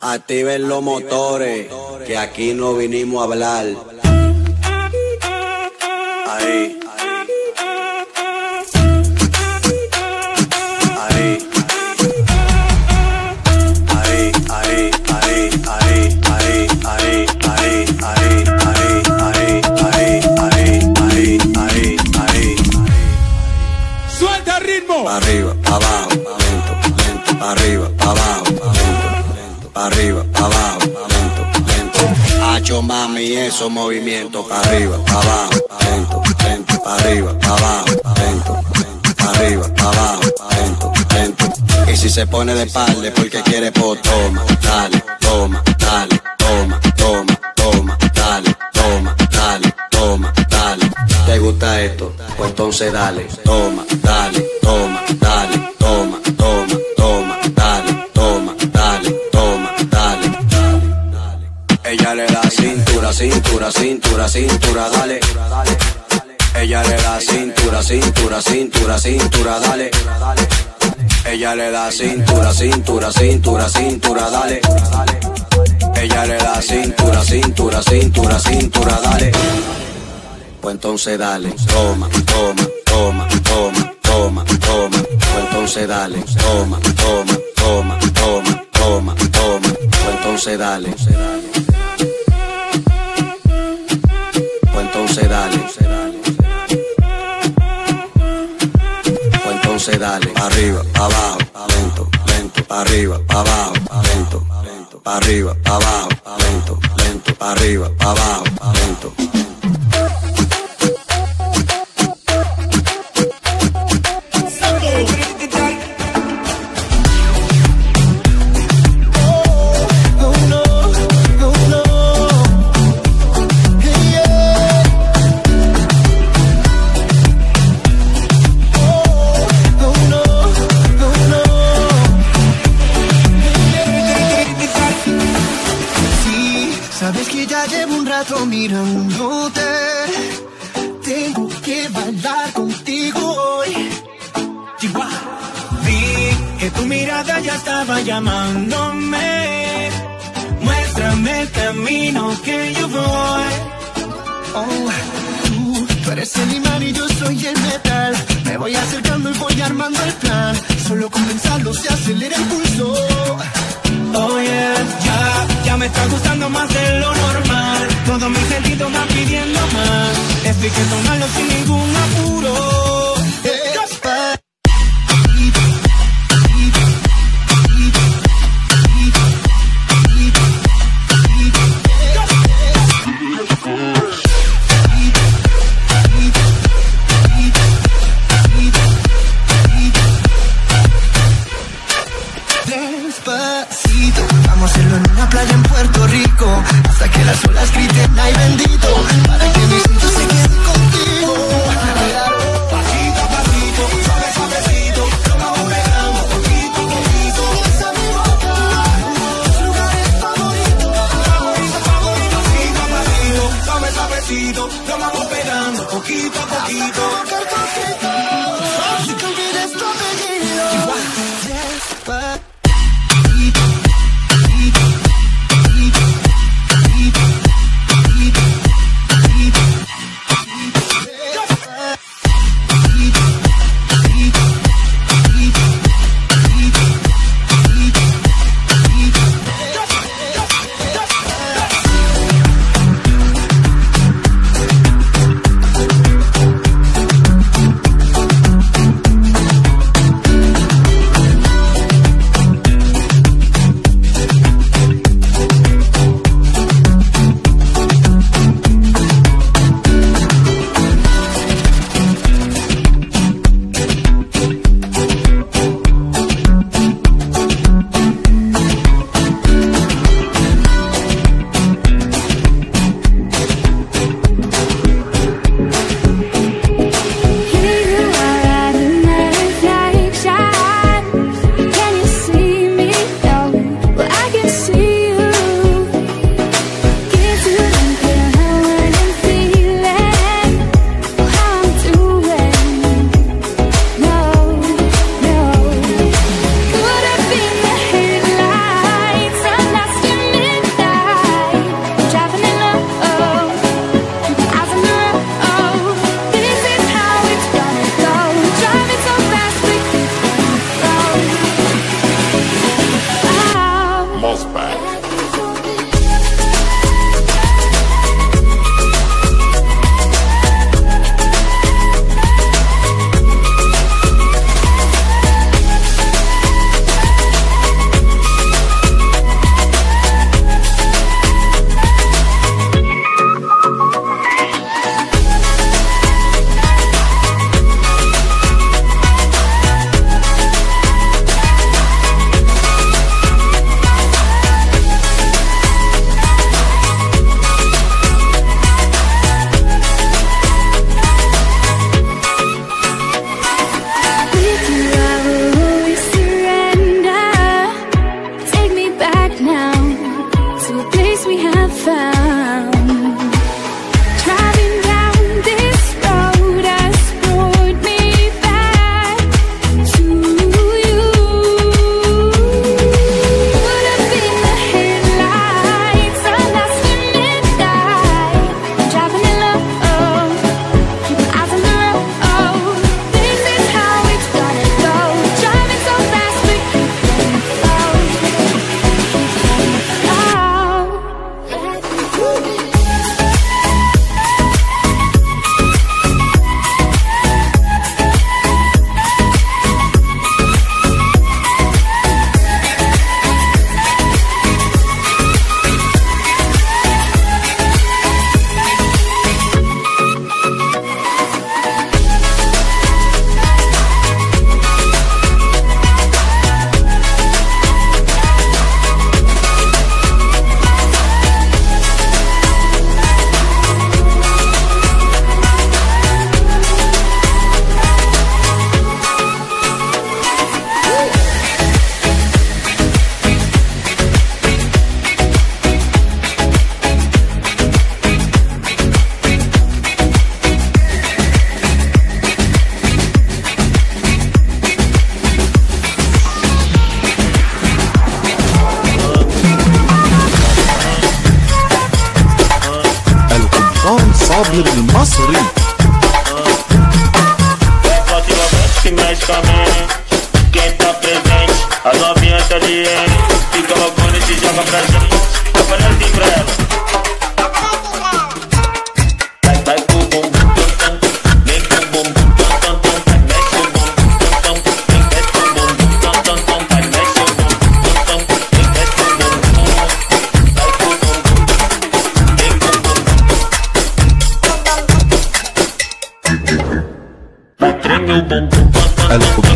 Activen los motores, que aquí no vinimos a hablar. Hacho mami, esos movimientos, pa' arriba, pa' abajo, lento, lento, pa' arriba, pa' abajo, lento, lento, pa' arriba, pa' abajo, lento, lento. Y si se pone de espalda porque quiere, pues toma, dale, toma, dale, toma, toma, toma, dale, toma, dale, toma, dale. ¿Te gusta esto? Pues entonces dale, toma, dale, cintura, cintura, cintura, cintura, dale. Ella le da cintura, cintura, cintura, cintura, dale. Ella le da cintura, cintura, cintura, cintura, dale. Ella le da cintura, cintura, cintura, cintura, dale. Pues entonces dale, toma, toma, toma, toma, toma, toma. Pues entonces dale, toma, toma, toma, toma, toma, toma. Pues entonces dale. sedales. Arriba, abajo, lento, lento, arriba, abajo, lento, lento, arriba, abajo, lento, lento, arriba, abajo, lento. Más de lo normal. Todos mis sentidos van pidiendo más. Esto hay que tomarlo sin ningún apuro. Tum.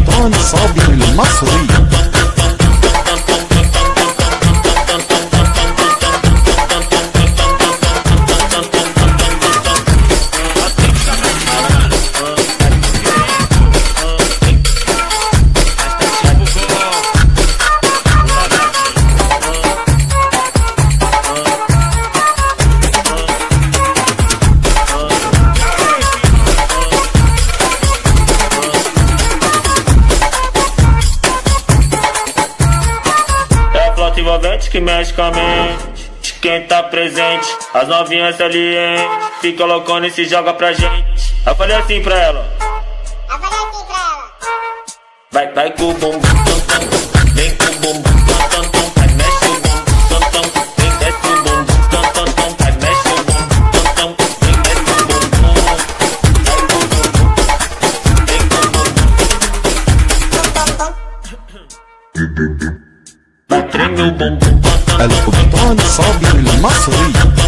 As novinhas salientes. Fica loucona e se joga pra gente. Eu falei assim pra ela. Eu falei assim pra ela. Vai, vai com o bumbum. Vem com o bumbum tum, tum, tum.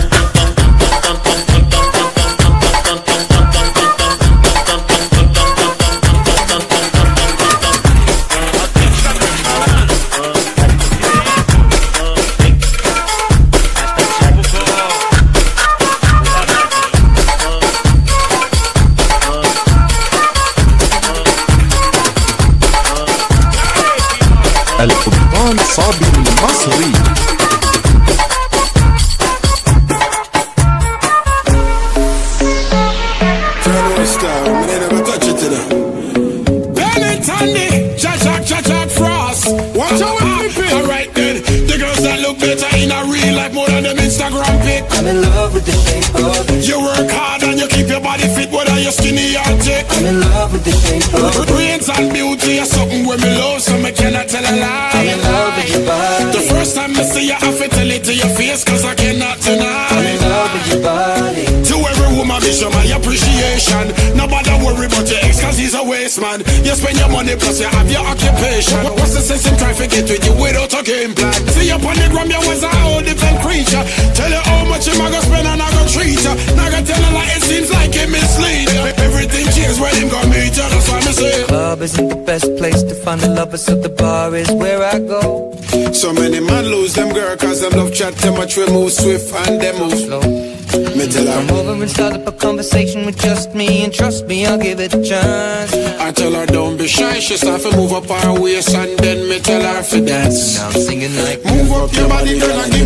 I'm in love with the shape of it. You work hard and you keep your body fit, whether you're skinny or thick. I'm in love with the shape of it. Brains and beauty are something where me love, so me cannot tell a I'm in lie. love with your body. The first time I see you, I have to tell it to your face, cause I cannot deny. I'm in love with your body. To every woman, be show my appreciation. Nobody worry about your ex, cause he's a waste man. You spend your money, plus you have your occupation. What's the sense in trying to get with you without a game plan? See you on the gram, you was a whole different creature. Tell you much you gonna spend and I gonna treat you. Now I tell you like it seems like it mislead you. Everything changes when him gonna meet you, that's why me say. Club isn't the best place to find a lover, so the bar is where I go. So many man lose them girl, cause them love chat too much, we move swift and them move Slow. Me tell her. Come over and start up a conversation with just me, and trust me, I'll give it a chance. I tell her don't be shy, she start to move up her waist and then me tell her to dance. Now I'm singing like Move up your body, girl, and give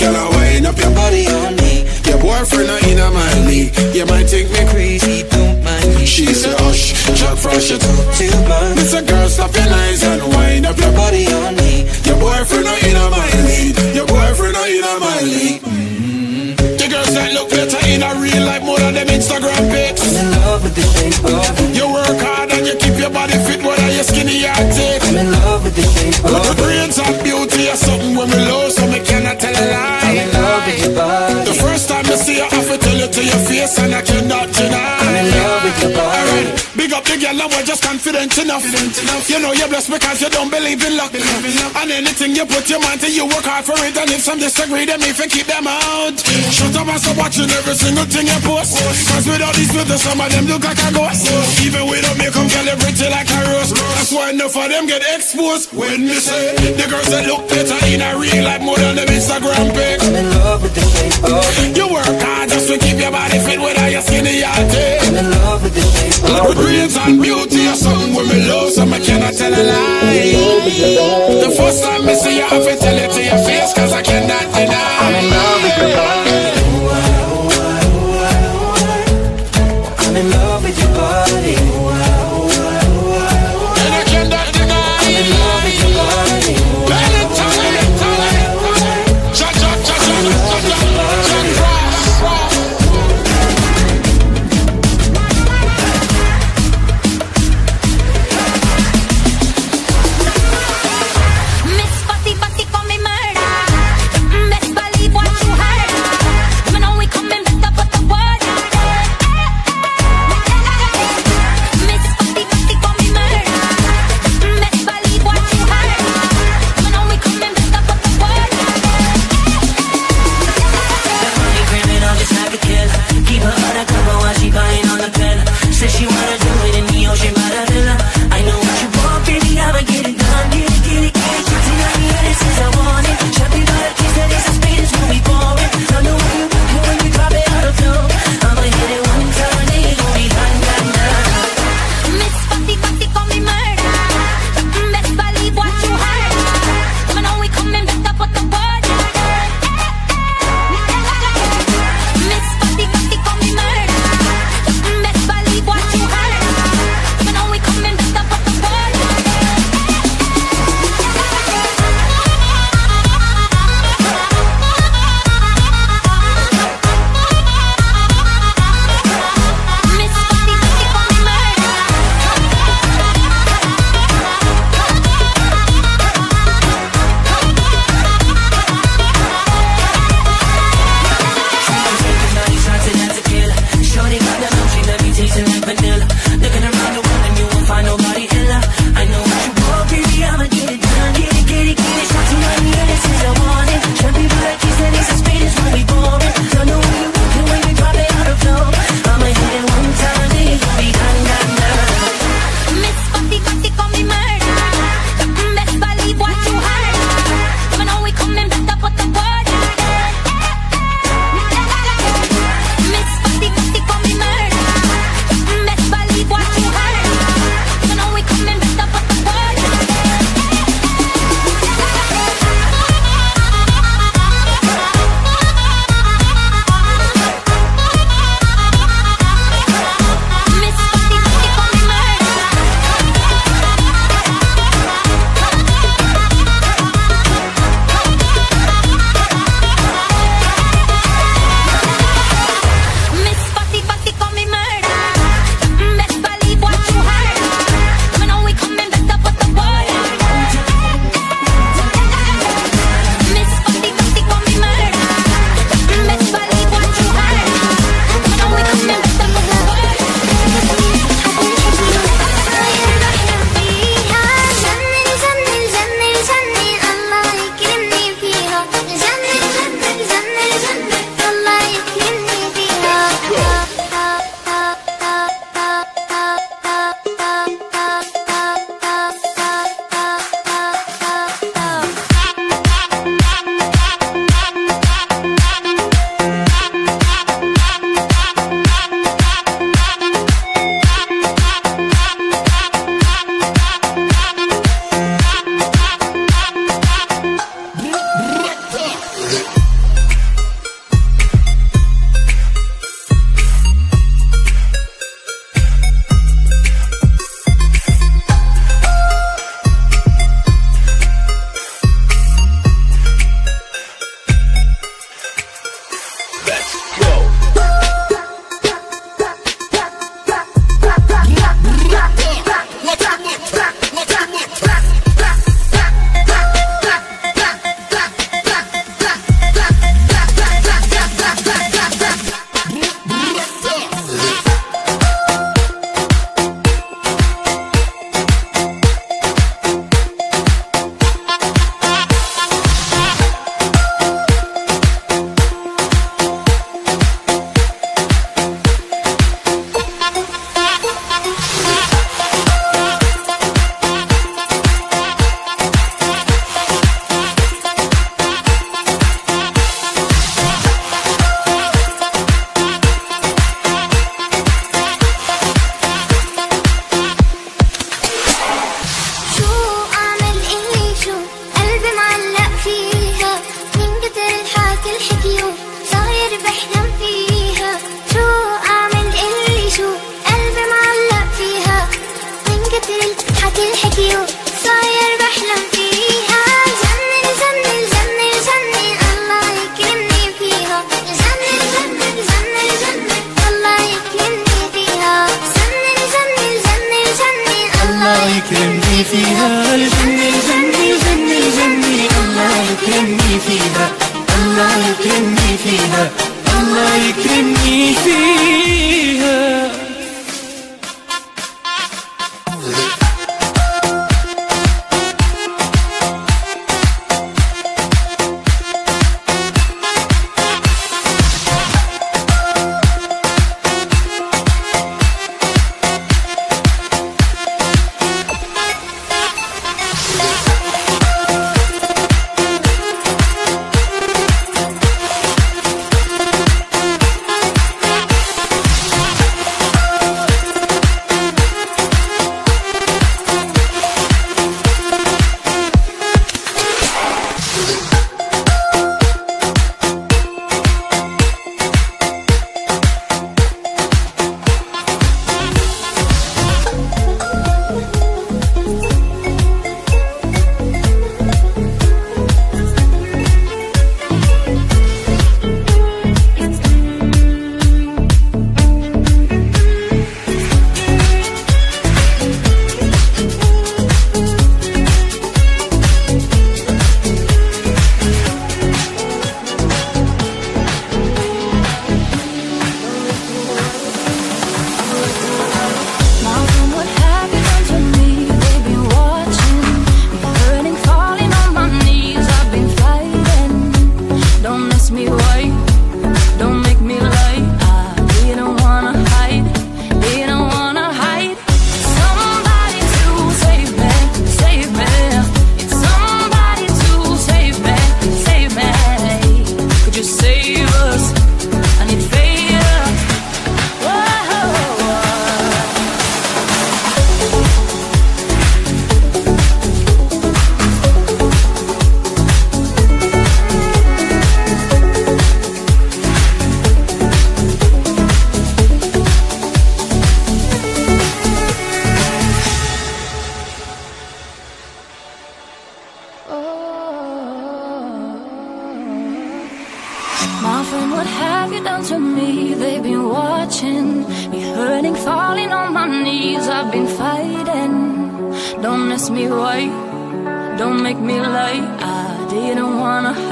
your waist, girl, and wind up your body on me. Your boyfriend not in a my league. You might think me crazy. Don't mind me. She say hush, Jack Frost, you talk too much. It's a girl, stop your eyes and wind up your body on me. Your boyfriend not in a my league. Your boyfriend not in a my league. Mm-hmm. The girls that look better in a real life more than them Instagram pics. I'm in love with the shape of it. You work hard and you keep your body fit, whether you're skinny or thick. I'm in love with the shape But of the it. brains and beauty are something when we love, face, and I cannot deny. I'm in love with your body. Alright, big up the girl, and we're just confident enough. You know you're blessed because you don't believe in luck. And anything you put your mind to, you work hard for it. And if some disagree, then if you keep them out. Shut up and stop watching every single thing you post. Cause without these filters, some of them look like a ghost. Even without makeup, girl, they pretty like a rose. That's why enough of them get exposed. When me say the girls that look better in a real life more than them Instagram pics. Brains and beauty are something when me love, so me cannot tell a lie. The first time I see you, I have to tell it to your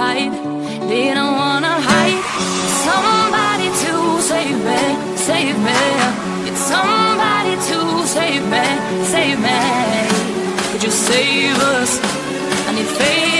They don't wanna hide. Somebody to save me, save me. It's somebody to save me, save me. Could you save us? I need faith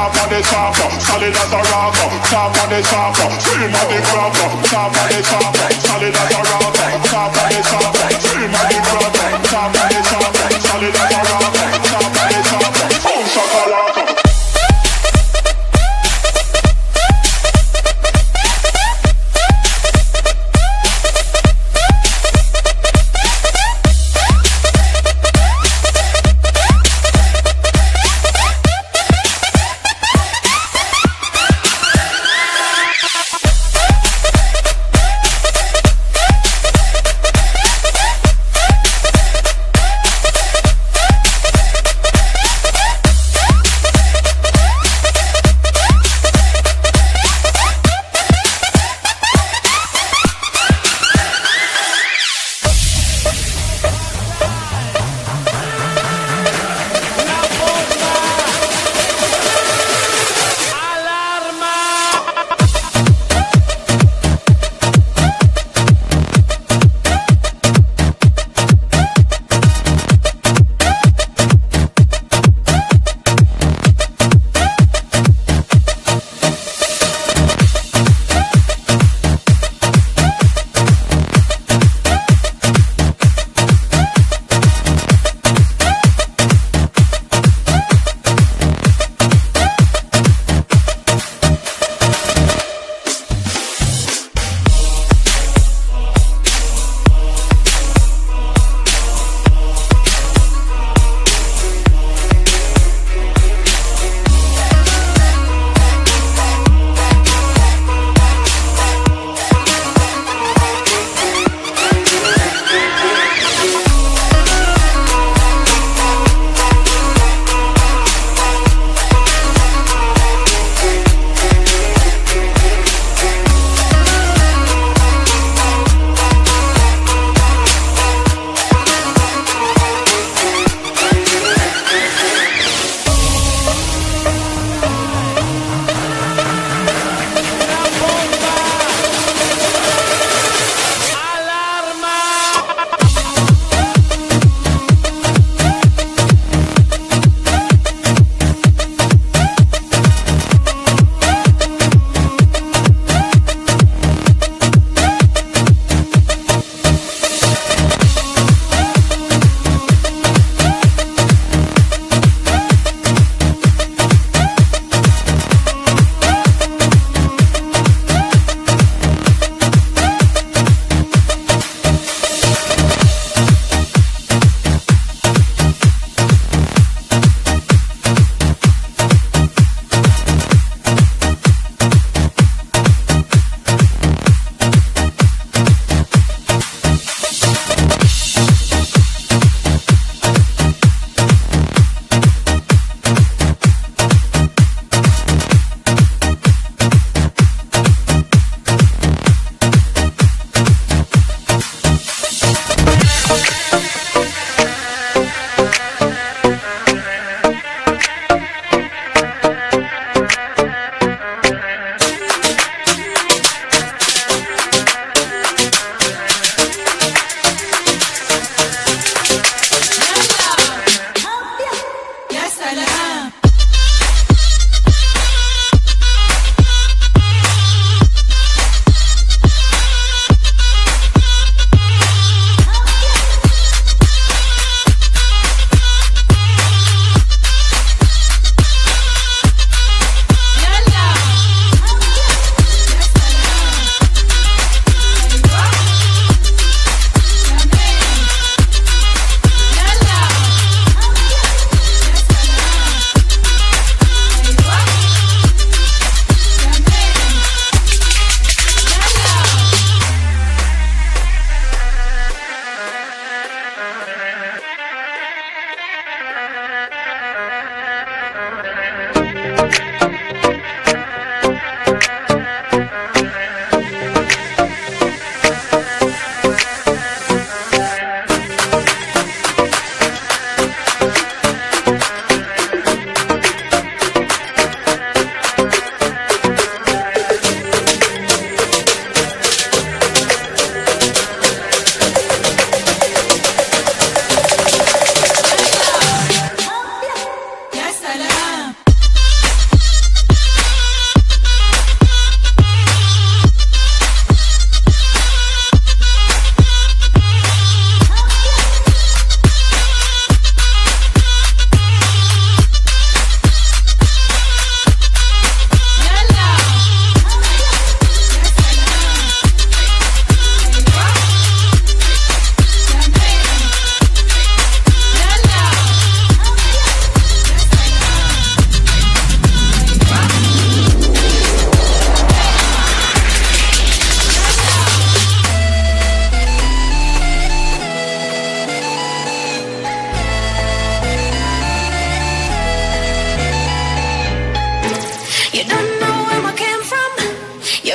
Sharp on the sharper, solid as a rock. Sharp on the sharper, slim on the cropper. Sharp on the sharper.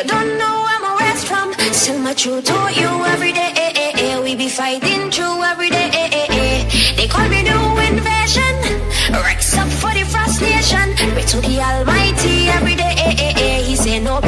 don't know where my rest from. Send my true to you every day eh, eh, eh. We be fighting through every day They call me new invasion. Rise up for the frustration. Pray to the almighty every day He say no